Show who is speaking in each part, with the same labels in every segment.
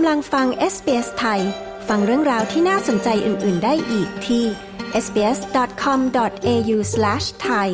Speaker 1: ำลังฟัง SBS ไทย ฟังเรื่องราวที่น่าสนใจอื่น ๆ ได้อีกที่ sbs.com.au/thai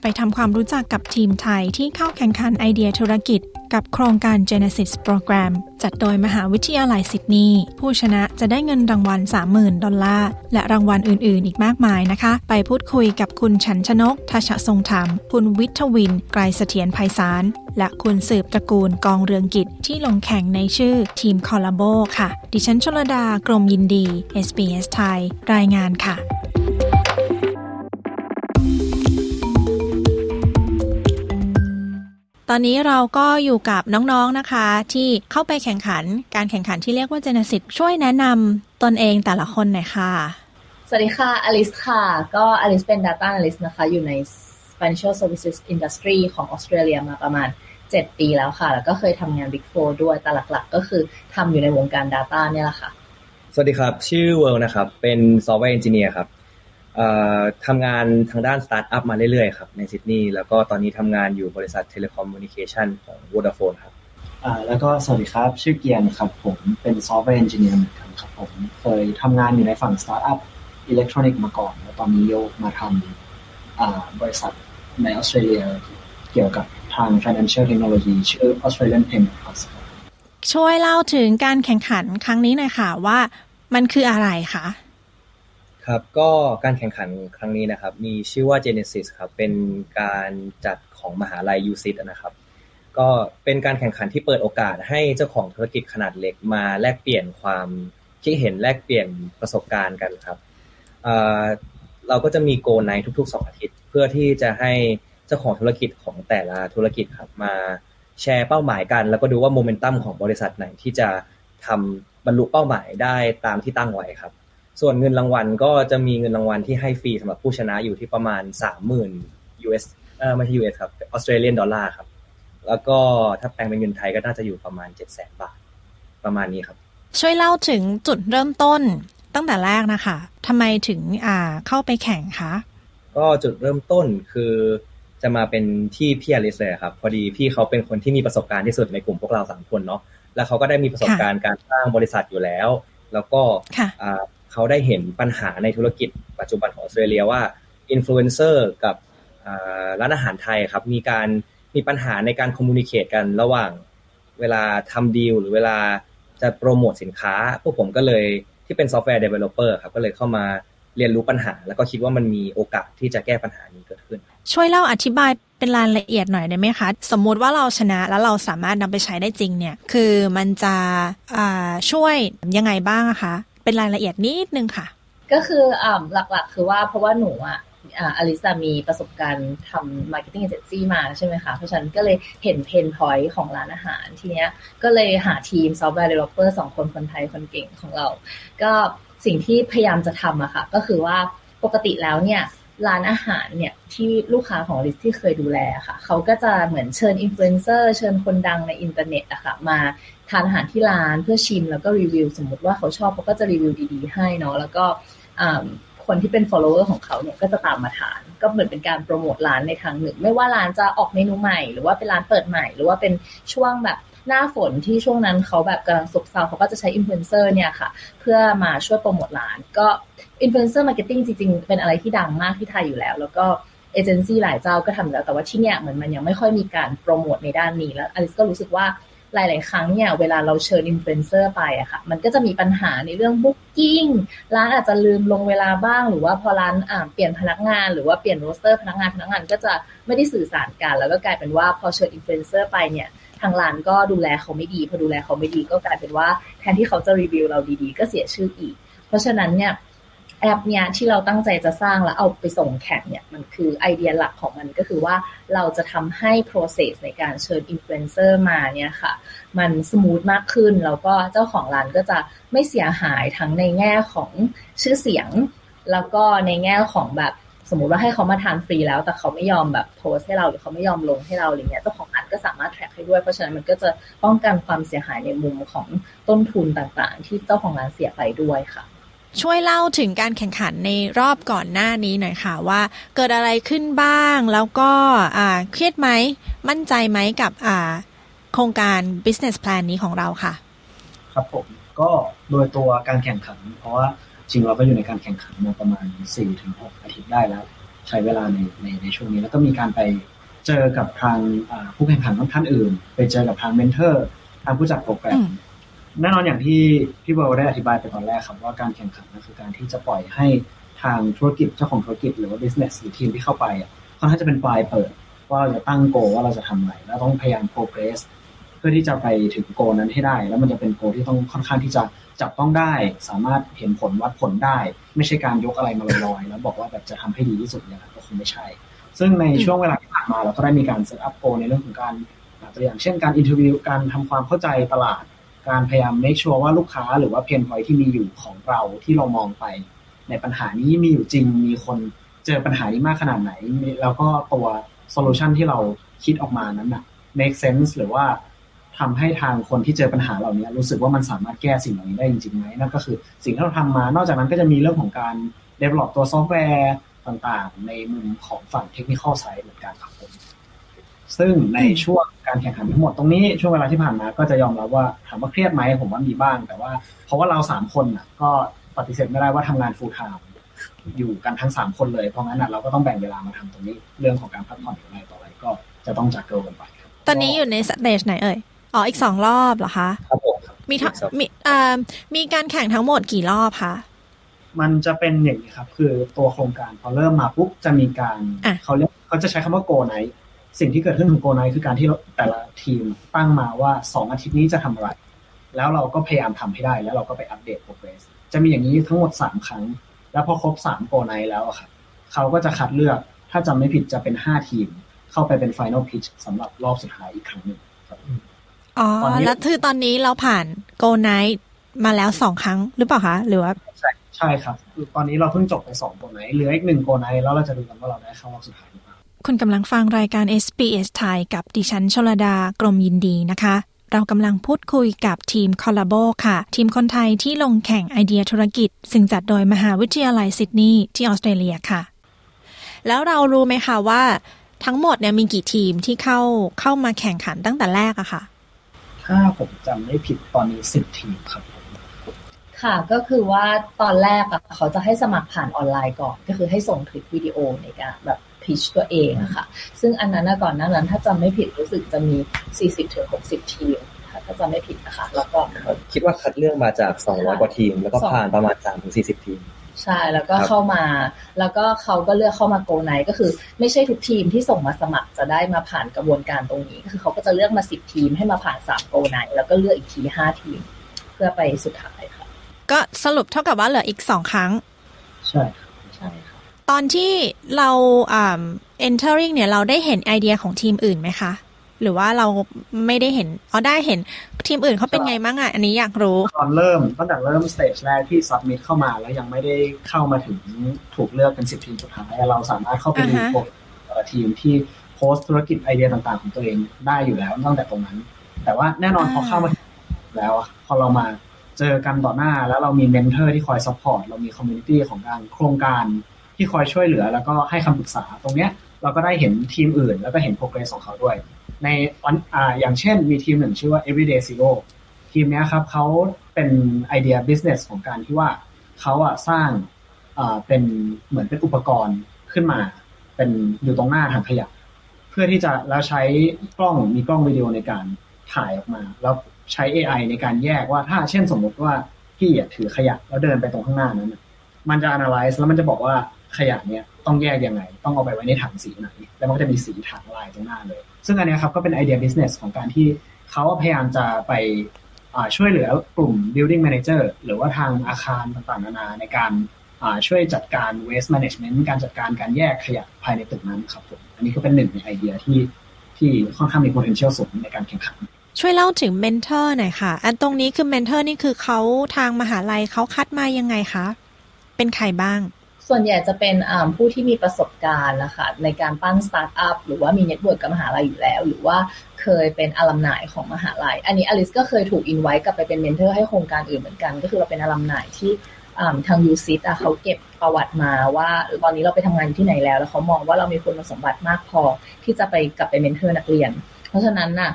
Speaker 2: ไปทำความรู้จักกับทีมไทยที่เข้าแข่งขันไอเดียธุรกิจ กับโครงการ Genesis Program จัดโดยมหาวิทยาลัยซิดนีย์ผู้ชนะจะได้เงินรางวัล 30,000 ดอลลาร์ และรางวัลอื่น ๆ อีกมากมายนะคะ ไปพูดคุยกับคุณฉันชนกทัชทรงธรรม คุณวิทวิน ไกรเสถียรไพศาล และคุณสืบตระกูลกองเรืองกิจที่ลงแข่งในชื่อทีมคอลลาโบค่ะ ดิฉันชลดากรมยินดี SBS ไทย รายงานค่ะ ตอนนี้เราก็อยู่กับน้องๆนะคะ ที่เข้าไปแข่งขันการแข่งขันที่เรียกว่า Genesis ช่วยแนะนำตนเองแต่ละคนหน่อยค่ะ
Speaker 3: สวัสดีค่ะอลิสค่ะ ก็อลิสเป็น Data Analyst นะคะ อยู่ใน Financial Services Industry ของออสเตรเลียมาประมาณ 7 ปีแล้วค่ะ แล้วก็เคยทำงาน Big Four ด้วยแต่หลักๆ ก็คือทำอยู่ในวงการ Data เนี่ยแหละค่ะ
Speaker 4: สวัสดีครับ ชื่อเวิร์นะครับ เป็น Software Engineer ครับ ทำงานทางด้านสตาร์ทอัพมาเรื่อยๆครับในซิดนีย์แล้วก็ตอนนี้ทำงานอยู่บริษัท telecommunication ของ Vodafone ครับ
Speaker 5: อ่าแล้วก็สวัสดีครับ ชื่อเกียร์ครับผมเป็น software engineer เหมือนกันครับผมเคยทำงานอยู่ในฝั่งสตาร์ทอัพอิเล็กทรอนิกส์มาก่อน แล้วตอนนี้โยกมาทำอ่าบริษัทในออสเตรเลียเกี่ยวกับทาง financial technology ชื่อ Australian Payment Plus
Speaker 2: ช่วยเล่าถึงการแข่งขันครั้งนี้หน่อยค่ะว่ามันคืออะไรคะ
Speaker 4: ครับ ก็การแข่งขันครั้งนี้นะครับ มีชื่อว่า Genesis ครับ เป็นการจัดของมหาลัย u c นะครับ ก็เป็นการแข่งขันที่เปิดโอกาสให้เจ้าของธุรกิจขนาดเล็กมาแลกเปลี่ยนความคิดเห็นแลกเปลี่ยนประสบการณ์กันครับ เราก็จะมีโกในทุกๆ 2 อาทิตย์ เพื่อที่จะให้เจ้าของธุรกิจของแต่ละธุรกิจครับมาแชร์เป้าหมายกัน แล้วก็ดูว่าโมเมนตัมของบริษัทไหนที่จะทำบรรลุเป้าหมายได้ตามที่ตั้งไว้ครับ ส่วนเงินรางวัลก็จะมีเงินรางวัลที่ให้ฟรีสำหรับผู้ชนะอยู่ที่ประมาณ30,000 US เออไม่ใช่ US ครับ Australian dollar ครับ แล้วก็ถ้าแปลงเป็นเงินไทยก็น่าจะอยู่ประมาณ700,000บาท ประมาณนี้ครับ
Speaker 2: ช่วยเล่าถึงจุดเริ่มต้นตั้งแต่แรกนะคะทำไมถึงอ่าเข้าไปแข่งคะ
Speaker 4: ก็จุดเริ่มต้นคือจะมาเป็นที่พี่อลิสเลยครับ พอดีพี่เขาเป็นคนที่มีประสบการณ์ที่สุดในกลุ่มพวกเราสามคนเนาะแล้วเขาก็ได้มีประสบการณ์การสร้างบริษัทอยู่แล้ว แล้วก็ เขาได้เห็นปัญหาในธุรกิจปัจจุบันของออสเตรเลียว่าอินฟลูเอนเซอร์กับร้านอาหารไทยครับมีการมีปัญหาในการ communicate กันระหว่างเวลาทำดีลหรือเวลาจะโปรโมทสินค้า พวกผมก็เลยที่เป็น software developer ครับก็เลยเข้ามาเรียนรู้ปัญหา แล้วก็คิดว่ามันมีโอกาสที่จะแก้ปัญหานี้เกิดขึ้น
Speaker 2: ช่วยเล่าอธิบายเป็นรายละเอียดหน่อยได้ไหมคะ สมมุติว่าเราชนะแล้วเราสามารถนำไปใช้ได้จริงเนี่ย คือมันจะช่วยยังไงบ้างคะ เป็นรายละเอียดนิดนึงค่ะ
Speaker 3: ก็คืออ่าหลักๆ คือว่าเพราะว่าหนูอะอลิสอะมีประสบการณ์ทำ marketing agency มาใช่ไหมคะ เพราะฉะนั้นก็เลยเห็น pain point ของร้านอาหารทีเนี้ยก็เลยหาทีม software developer สองคนคนไทยคนเก่งของเรา ก็สิ่งที่พยายามจะทำอะค่ะ ก็คือว่าปกติแล้วเนี่ย ร้านอาหารเนี่ยที่ลูกค้าของลิสที่เคยดูแลค่ะ เขาก็จะเหมือนเชิญอินฟลูเอนเซอร์เชิญคนดังในอินเทอร์เน็ตอะค่ะมาทานอาหารที่ร้านเพื่อชิมแล้วก็รีวิว สมมติว่าเขาชอบเขาก็จะรีวิวดีๆ ให้เนาะแล้วก็คนที่เป็น follower ของเขาเนี่ยก็จะตามมาทาน ก็เหมือนเป็นการโปรโมทร้านในทางหนึ่ง ไม่ว่าร้านจะออกเมนูใหม่ หรือว่าเป็นร้านเปิดใหม่ หรือว่าเป็นช่วงแบบ หน้าฝนที่ช่วงนั้นเขาแบบกำลังซบเซาเขาก็จะใช้อินฟลูเอนเซอร์เนี่ยค่ะ เพื่อมาช่วยโปรโมทร้าน ก็ influencer marketing จริงๆ เป็นอะไรที่ดังมากที่ไทยอยู่แล้ว แล้วก็เอเจนซี่หลายเจ้าก็ทำแล้ว แต่ว่าที่เนี่ยเหมือนมันยังไม่ค่อยมีการโปรโมทในด้านนี้แล้วอลิสก็รู้สึกว่าหลาย ๆ ครั้งเนี่ยเวลาเราเชิญอินฟลูเอนเซอร์ไปอะค่ะ มันก็จะมีปัญหาในเรื่อง booking ร้านอาจจะลืมลงเวลาบ้าง หรือว่าพอร้านอ่าเปลี่ยนพนักงานหรือว่าเปลี่ยน roster พนักงานพนักงานก็จะไม่ได้สื่อสารกัน แล้วก็กลายเป็นว่าพอเชิญอินฟลูเอนเซอร์ไปเนี่ย ทางร้านก็ดูแลเขาไม่ดีพอดูแลเขาไม่ดีก็กลายเป็นว่าแทนที่เขาจะรีวิวเราดีๆ ก็เสียชื่ออีก เพราะฉะนั้นเนี่ยแอปเนี้ยที่เราตั้งใจจะสร้างแล้วเอาไปส่งแข่งเนี่ยมันคือไอเดียหลักของมันก็คือว่าเราจะทำให้ process ในการเชิญอินฟลูเอนเซอร์มาเนี่ยค่ะ มัน smooth มากขึ้น แล้วก็เจ้าของร้านก็จะไม่เสียหายทั้งในแง่ของชื่อเสียง แล้วก็ในแง่ของแบบสมมติว่าให้เขามาทานฟรีแล้ว แต่เขาไม่ยอมแบบโพสให้เราหรือเขาไม่ยอมลงให้เราอะไรเงี้ยเจ้าของร้าน ก็สามารถ track ให้ให้ด้วย เพราะฉะนั้นมันก็จะป้องกันความเสียหายในมุมของต้นทุนต่างๆ ที่เจ้าของร้านเสียไปด้วยค่ะ
Speaker 2: ช่วยเล่าถึงการแข่งขันในรอบก่อนหน้านี้หน่อยค่ะว่า เกิดอะไรขึ้นบ้าง แล้วก็เครียดไหมมั่นใจไหมกับโครงการ business plan นี้ของเราค่ะ
Speaker 5: ครับผมก็โดยตัวการแข่งขัน เพราะว่าจริงเราก็อยู่ในการแข่งขันมาประมาณ4-6อาทิตย์ได้แล้ว ใช้เวลาในในในช่วงนี้แล้วก็มีการไป เจอกับทางผู้แข่งขันท่านอื่น ไปเจอกับทางเมนเทอร์ทางผู้จัดโปรแกรมแน่นอนอย่างที่พี่เบิร์ได้อธิบายไปตอนแรกครับว่าการแข่งขันนั่นคือการที่จะปล่อยให้ทางธุรกิจเจ้าของธุรกิจหรือว่า business หรือทีมที่เข้าไปอะค่อนข้างจะเป็นปลายเปิด ว่าเราจะตั้งโกว่าเราจะทำอะไรแล้วต้องพยายาม progress เพื่อที่จะไปถึงโกนั้นให้ได้ แล้วมันจะเป็นโกที่ต้องค่อนข้างที่จะจับต้องได้ สามารถเห็นผลวัดผลได้ ไม่ใช่การยกอะไรมาลอยๆแล้วบอกว่าแบบจะทำให้ดีที่สุดเนี่ยก็คงไม่ใช่ ซึ่งในช่วงเวลาที่ผ่าน มาเราก็ได้มีการ set up goal ในเรื่องของการตัวอย่างเช่นการ interview การทำความเข้าใจตลาด การพยายาม make sure ว่าลูกค้าหรือว่า pain point ที่มีอยู่ของเราที่เรามองไป ในปัญหานี้มีอยู่จริงมีคนเจอปัญหานี้มากขนาดไหน แล้วก็ตัว solution ที่เราคิดออกมานั้นนะ make sense หรือว่าทำให้ทางคนที่เจอปัญหาเหล่านี้รู้สึกว่ามันสามารถแก้สิ่งเหล่านี้ได้จริงๆไหมนั่นก็คือสิ่งที่เราทำมา นอกจากนั้นก็จะมีเรื่องของการ develop ตัวซอฟต์แวร์ ต่างๆ ในมุมของฝั่ง technical side เหมือนกันครับผมซึ่งในช่วงการแข่งขันทั้งหมดตรงนี้ช่วงเวลาที่ผ่านมาก็จะยอมรับว่าถามว่าเครียดไหมผมว่ามีบ้าง แต่ว่า เพราะว่าเราสามคนอะ ก็ปฏิเสธไม่ได้ว่าทำงาน full-time อยู่กันทั้งสามคนเลยเพราะงั้นเราก็ต้องแบ่งเวลามาทำตรงนี้ เรื่องของการพักผ่อนอะไรต่ออะไรก็จะต้อง juggle กันไป
Speaker 2: ตอนนี้อยู่ใน stage ไหนเอ่ยอ๋ออีกสองรอบเหรอคะ
Speaker 4: ครับผม
Speaker 2: มีมีอ่ามีการแข่งทั้งหมดกี่รอบคะ
Speaker 5: มันจะเป็นอย่างนี้ครับ คือตัวโครงการพอเริ่มมาปุ๊บจะมีการเขาเรียกเขาจะใช้คำว่าโกไนสิ่งที่เกิดขึ้นของโกไนคือการที่แต่ละทีมตั้งมาว่าสองอาทิตย์นี้จะทำอะไร แล้วเราก็พยายามทำให้ได้แล้วเราก็ไปอัปเดตโปรเกรสจะมีอย่างนี้ทั้งหมดสามครั้ง แล้วพอครบสามโกไนแล้วอะครับเขาก็จะคัดเลือกถ้าจำไม่ผิดจะเป็นห้าทีม เข้าไปเป็นฟิแนลพิชสำหรับรอบสุดท้ายอีกครั้งหนึ่ง
Speaker 2: อ๋อ แล้วคือตอนนี้เราผ่านโกไนมาแล้วสองครั้งหรือเปล่าคะ หรือว่า
Speaker 5: ใช่ใช่ครับตอนนี้เราเพิ่งจบไปสองโกไนเหลืออีกหนึ่งโกไนแล้วเราจะดูกันว่าเราได้เข้ารอบสุดท้ายหรือเปล่า
Speaker 2: คุณกำลังฟังรายการ SBS ไทยกับดิฉันชลดากรมยินดีนะคะ เรากำลังพูดคุยกับทีมคอลลาโบค่ะ ทีมคนไทยที่ลงแข่งไอเดียธุรกิจ ซึ่งจัดโดยมหาวิทยาลัยซิดนีย์ที่ออสเตรเลียค่ะ แล้วเรารู้ไหมคะว่าทั้งหมดเนี่ยมีกี่ทีมที่เข้าเข้ามาแข่งขันตั้งแต่แรกอะค่ะ
Speaker 5: ถ้าผมจำไม่ผิดตอนนี้สิบทีมครับ
Speaker 3: ค่ะก็คือว่าตอนแรกอะเขาจะให้สมัครผ่านออนไลน์ก่อน ก็คือให้ส่งคลิปวิดีโอในการแบบพิชตัวเองอะค่ะ ซึ่งอันนั้นก่อนหน้านั้น ถ้าจำไม่ผิดรู้สึกจะมี 40ถึง60 ทีมถ้าจำไม่ผิดนะคะ แล้วก็
Speaker 4: คิดว่าคัดเลือกมาจาก 200 กว่าทีม แล้วก็ผ่านประมาณ3ถึง40 ทีม
Speaker 3: ใช่แล้วก็เข้ามา แล้วก็เขาก็เลือกเข้ามา goal night ก็คือ ไม่ใช่ทุกทีมที่ส่งมาสมัครจะได้มาผ่านกระบวนการตรงนี้ ก็คือเขาก็จะเลือกมาสิบทีมให้มาผ่านสาม goal night แล้วก็เลือกอีกทีห้าทีม เพื่อไปสุดท้ายค่ะ
Speaker 2: ก็สรุปเท่ากับว่าเหลืออีกสองครั้ง
Speaker 5: ใช่
Speaker 3: ใช่ค่ะ
Speaker 2: ตอนที่เราอ่า entering เนี่ยเราได้เห็นไอเดียของทีมอื่นไหมคะ หรือว่าเราไม่ได้เห็นอ๋อได้เห็นทีมอื่นเขาเป็นไงบ้างอะอันนี้อยากรู้
Speaker 5: ตอนเริ่มตั้งแต่เริ่ม stage แรกที่ submit เข้ามาแล้วยังไม่ได้เข้ามาถึงถูกเลือกเป็นสิบทีมสุดท้ายเราสามารถเข้าไปดูโปรแต่ละทีมที่โพสธุรกิจไอเดียต่างๆ ของตัวเองได้อยู่แล้วตั้งแต่ตรงนั้น แต่ว่าแน่นอนพอเข้ามาแล้วพอเรามา เจอกันต่อหน้า แล้วเรามี mentor ที่คอย support เรามี community ของการโครงการที่คอยช่วยเหลือ แล้วก็ให้คำปรึกษาตรงเนี้ยเราก็ได้เห็นทีมอื่น แล้วก็เห็น progress ของเขาด้วย ในอ่าอย่างเช่นมีทีมหนึ่งชื่อว่า everyday zero ทีมนี้ครับเขาเป็นไอเดีย business ของการที่ว่าเขาอะสร้างอ่าเป็นเหมือนเป็นอุปกรณ์ขึ้นมา เป็นอยู่ตรงหน้าถังขยะ เพื่อที่จะแล้วใช้กล้องมีกล้องวิดีโอในการถ่ายออกมา แล้ว ใช้ AI ในการแยกว่าถ้าเช่นสมมติว่าพี่ถือขยะแล้วเดินไปตรงข้างหน้านั้น มันจะ analyze แล้วมันจะบอกว่าขยะเนี้ยต้องแยกยังไง ต้องเอาไปไว้ในถังสีไหน แล้วมันก็จะมีสีถังลายตรงหน้าเลย ซึ่งอันนี้ครับก็เป็นไอเดีย business ของการที่เขาพยายามจะไปช่วยเหลือกลุ่ม building manager หรือว่าทางอาคารต่างๆนานาในการช่วยจัดการ waste management การจัดการการแยกขยะภายในตึกนั้นครับผม อันนี้ก็เป็นหนึ่งในไอเดียที่ที่ค่อนข้างมี potential สูงในการแข่งขัน
Speaker 2: ช่วยเล่าถึง mentor หน่อยค่ะ อันตรงนี้คือ mentor นี่คือเขาทางมหาลัยเขาคัดมายังไงคะ เป็นใครบ้าง
Speaker 3: ส่วนใหญ่จะเป็นผู้ที่มีประสบการณ์นะคะในการปั้นสตาร์ทอัพหรือว่ามี network กับมหาลัยอยู่แล้ว หรือว่าเคยเป็น alumni ของมหาลัย อันนี้อลิสก็เคยถูกอินไว้กลับไปเป็น mentor ให้โครงการอื่นเหมือนกัน ก็คือเราเป็น alumni ที่ทาง USYD เขาเก็บประวัติมาว่าตอนนี้เราไปทำงานอยู่ที่ไหนแล้ว แล้วเขามองว่าเรามีคุณสมบัติมากพอที่จะไปกลับไป mentor นักเรียน เพราะฉะนั้นน่ะ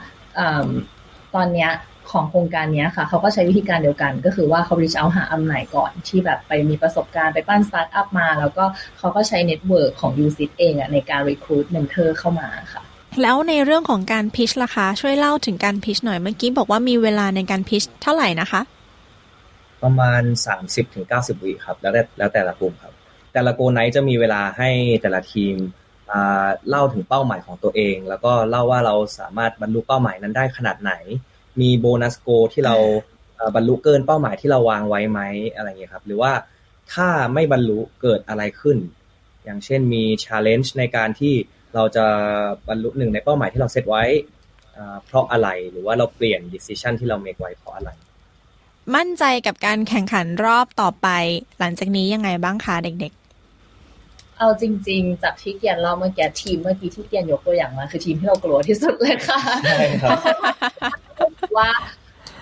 Speaker 3: ตอนเนี้ยของโครงการนี้ค่ะเขาก็ใช้วิธีการเดียวกัน ก็คือว่าเขา reach out หา alumni ก่อนที่แบบไปมีประสบการณ์ไปปั้นสตาร์ทอัพมา แล้วก็เขาก็ใช้ network ของ u c เองอะในการ recruit mentor เข้ามาค่ะ
Speaker 2: แล้วในเรื่องของการ pitch ล่ะคะ ช่วยเล่าถึงการ pitch หน่อยเมื่อกี้บอกว่ามีเวลาในการ pitch เท่าไหร่นะคะ
Speaker 4: ประมาณ 30-90 วิครับ แล้วแต่แล้วแต่ละกลุ่มครับ แต่ละ goal night จะมีเวลาให้แต่ละทีม เล่าถึงเป้าหมายของตัวเอง แล้วก็เล่าว่าเราสามารถบรรลุเป้าหมายนั้นได้ขนาดไหน มี bonus goal ที่เราบรรลุเกินเป้าหมายที่เราวางไว้ไหมอะไรเงี้ยครับ หรือว่าถ้าไม่บรรลุเกิดอะไรขึ้น อย่างเช่นมี challenge ในการที่เราจะบรรลุหนึ่งในเป้าหมายที่เราเซตไว้เพราะอะไรหรือว่าเราเปลี่ยน decision ที่เรา make ไว้เพราะอะไร
Speaker 2: มั่นใจกับการแข่งขันรอบต่อไป หลังจากนี้ยังไงบ้างคะเด็ก
Speaker 3: ๆ เอาจริง ๆ จากที่เกียนเราเมื่อกี้ทีมเมื่อกี้ที่เกียนยกตัวอย่างมา คือทีมที่เรากลัวที่สุดเลยค่ะใช่ครับว่า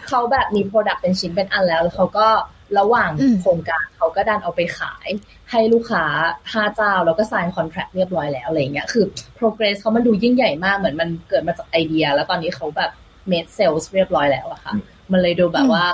Speaker 3: เขาแบบมีโปรดักต์เป็นชิ้นเป็นอันแล้วแล้วเขาก็ระหว่างโครงการเขาก็ดันเอาไปขาย ให้ลูกค้าห้าเจ้าแล้วก็สายคอนแทรคเรียบร้อยแล้วอะไรเงี้ยคือ progress เขามันดูยิ่งใหญ่มากเหมือนมันเกิดมาจากไอเดีย แล้วตอนนี้เขาแบบ made sales เรียบร้อยแล้วอะค่ะ มันเลยดูแบบว่า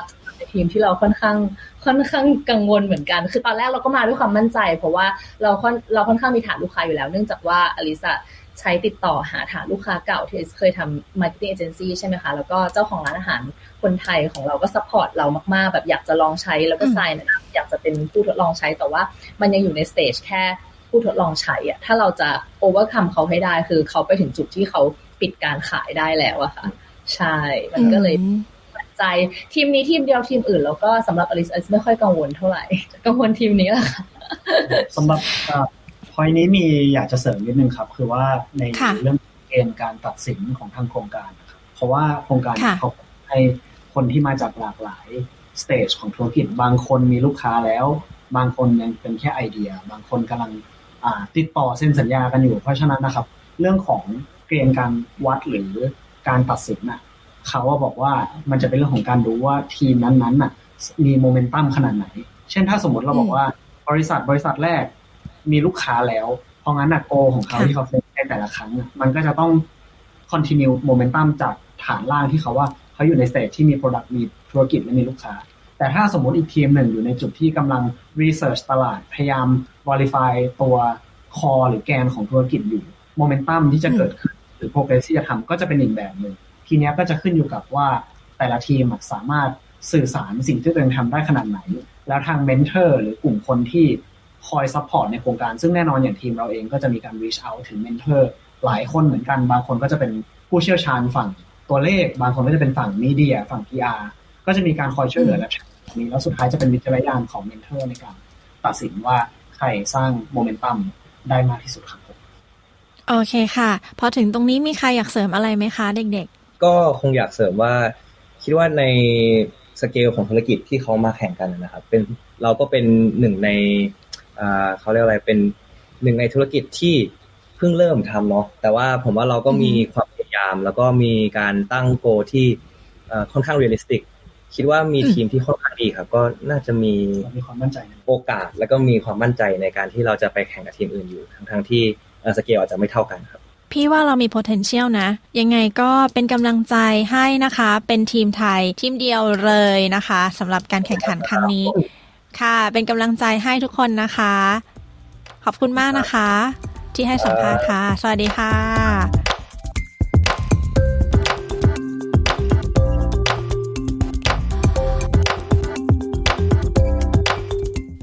Speaker 3: ทีมที่เราค่อนข้างค่อนข้างกังวลเหมือนกัน คือตอนแรกเราก็มาด้วยความมั่นใจ เพราะว่าเราค่อนเราค่อนข้างมีฐานลูกค้าอยู่แล้ว เนื่องจากว่าอลิซาใช้ติดต่อหาฐานลูกค้าเก่าที่เคยทำ marketing agency ใช่ไหมคะ แล้วก็เจ้าของร้านอาหารคนไทยของเราก็ support เรามาก ๆ แบบอยากจะลองใช้แล้วก็ sign นะอยากจะเป็นผู้ทดลองใช้แต่ว่ามันยังอยู่ใน stage แค่ผู้ทดลองใช้อะถ้าเราจะ overcome เขาให้ได้คือเขาไปถึงจุดที่เขาปิดการขายได้แล้วอะค่ะ ใช่ มันก็เลย ใจ ทีมนี้ทีมเดียวทีมอื่น แล้วก็สำหรับอลิสอลิสไม่ค่อยกังวลเท่าไหร่กังวลทีมนี้แหละค่ะ
Speaker 5: สำหรับพอยนี้มีอยากจะเสริมนิดนึงครับ คือว่าในเรื่องเกณฑ์การตัดสินของทางโครงการครับเพราะว่าโครงการเขาให้คนที่มาจากหลากหลายสเตจของธุรกิจบางคนมีลูกค้าแล้ว บางคนยังเป็นแค่ไอเดีย บางคนกำลังติดต่อเซ็นสัญญากันอยู่ เพราะฉะนั้นนะครับ เรื่องของเกณฑ์การวัดหรือการตัดสินน่ะ เขาว่าบอกว่ามันจะเป็นเรื่องของการดูว่าทีมนั้นๆน่ะ มีโมเมนตัมขนาดไหน เช่นถ้าสมมติเราบอกว่าบริษัทบริษัทแรก มีลูกค้าแล้ว เพราะงั้นอะ goal ของเขาที่เขาเซ็นในแต่ละครั้งมันก็จะต้อง continue momentum จากฐานล่างที่เขาว่าเขาอยู่ใน stage ที่มี product มีธุรกิจและมีลูกค้า แต่ถ้าสมมติอีกทีมหนึ่งอยู่ในจุดที่กำลัง research ตลาดพยายาม verify ตัว core หรือแกนของธุรกิจอยู่โมเมนตัมที่จะเกิดขึ้นหรือ progress ที่จะทำก็จะเป็นอีกแบบหนึ่ง ทีนี้ก็จะขึ้นอยู่กับว่าแต่ละทีมสามารถสื่อสารสิ่งที่ตัวเองทำได้ขนาดไหน แล้วทาง mentor หรือกลุ่มคนที่คอย support ในโครงการ ซึ่งแน่นอนอย่างทีมเราเองก็จะมีการ reach out ถึง mentor หลายคนเหมือนกัน บางคนก็จะเป็นผู้เชี่ยวชาญฝั่งตัวเลข บางคนก็จะเป็นฝั่ง media ฝั่ง PR ก็จะมีการคอยช่วยเหลือและนี้แล้วสุดท้ายจะเป็นวิจารณญาณของ mentor ในการตัดสินว่าใครสร้างโมเมนตัมได้มากที่สุดครับ
Speaker 2: โอเคค่ะ พอถึงตรงนี้มีใครอยากเสริมอะไรไหมคะเด็ก
Speaker 4: ๆ ก็คงอยากเสริมว่า คิดว่าในสเกลของธุรกิจที่เขามาแข่งกันนะครับ เป็นเราก็เป็นหนึ่งในเขาเรียกอะไรเป็นหนึ่งในธุรกิจที่เพิ่งเริ่มทำเนาะแต่ว่าผมว่าเราก็มีความพยายาม แล้วก็มีการตั้ง goal ที่ค่อนข้าง realistic คิดว่ามีทีมที่ค่อนข้างดีครับ ก็น่าจะมี
Speaker 5: มีความมั่นใจ
Speaker 4: โอกาส แล้วก็มีความมั่นใจในการที่เราจะไปแข่งกับทีมอื่นอยู่ ทั้งทั้งที่สเกลอาจจะไม่เท่ากันครับ
Speaker 2: พี่ว่าเรามี potential นะ ยังไงก็เป็นกำลังใจให้นะคะ เป็นทีมไทยทีมเดียวเลยนะคะสำหรับการแข่งขันครั้งนี้ ค่ะ เป็นกำลังใจให้ทุกคนนะคะ ขอบคุณมากนะคะ ที่ให้สัมภาษณ์ค่ะ สวัสดีค่ะ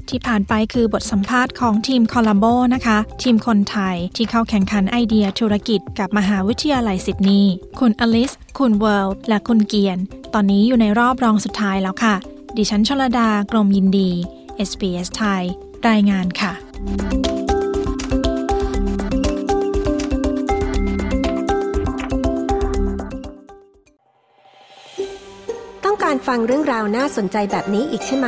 Speaker 2: ที่ผ่านไปคือบทสัมภาษณ์ของทีมคอลัมโบนะคะ ทีมคนไทยที่เข้าแข่งขันไอเดียธุรกิจกับมหาวิทยาลัยซิดนีย์คุณอลิส คุณเวิลด์และคุณเกียน ตอนนี้อยู่ในรอบรองสุดท้ายแล้วค่ะ ดิฉันชลดากรมยินดี SBS ไทย รายงานค่ะ
Speaker 1: ต้องการฟังเรื่องราวน่าสนใจแบบนี้อีกใช่ไหม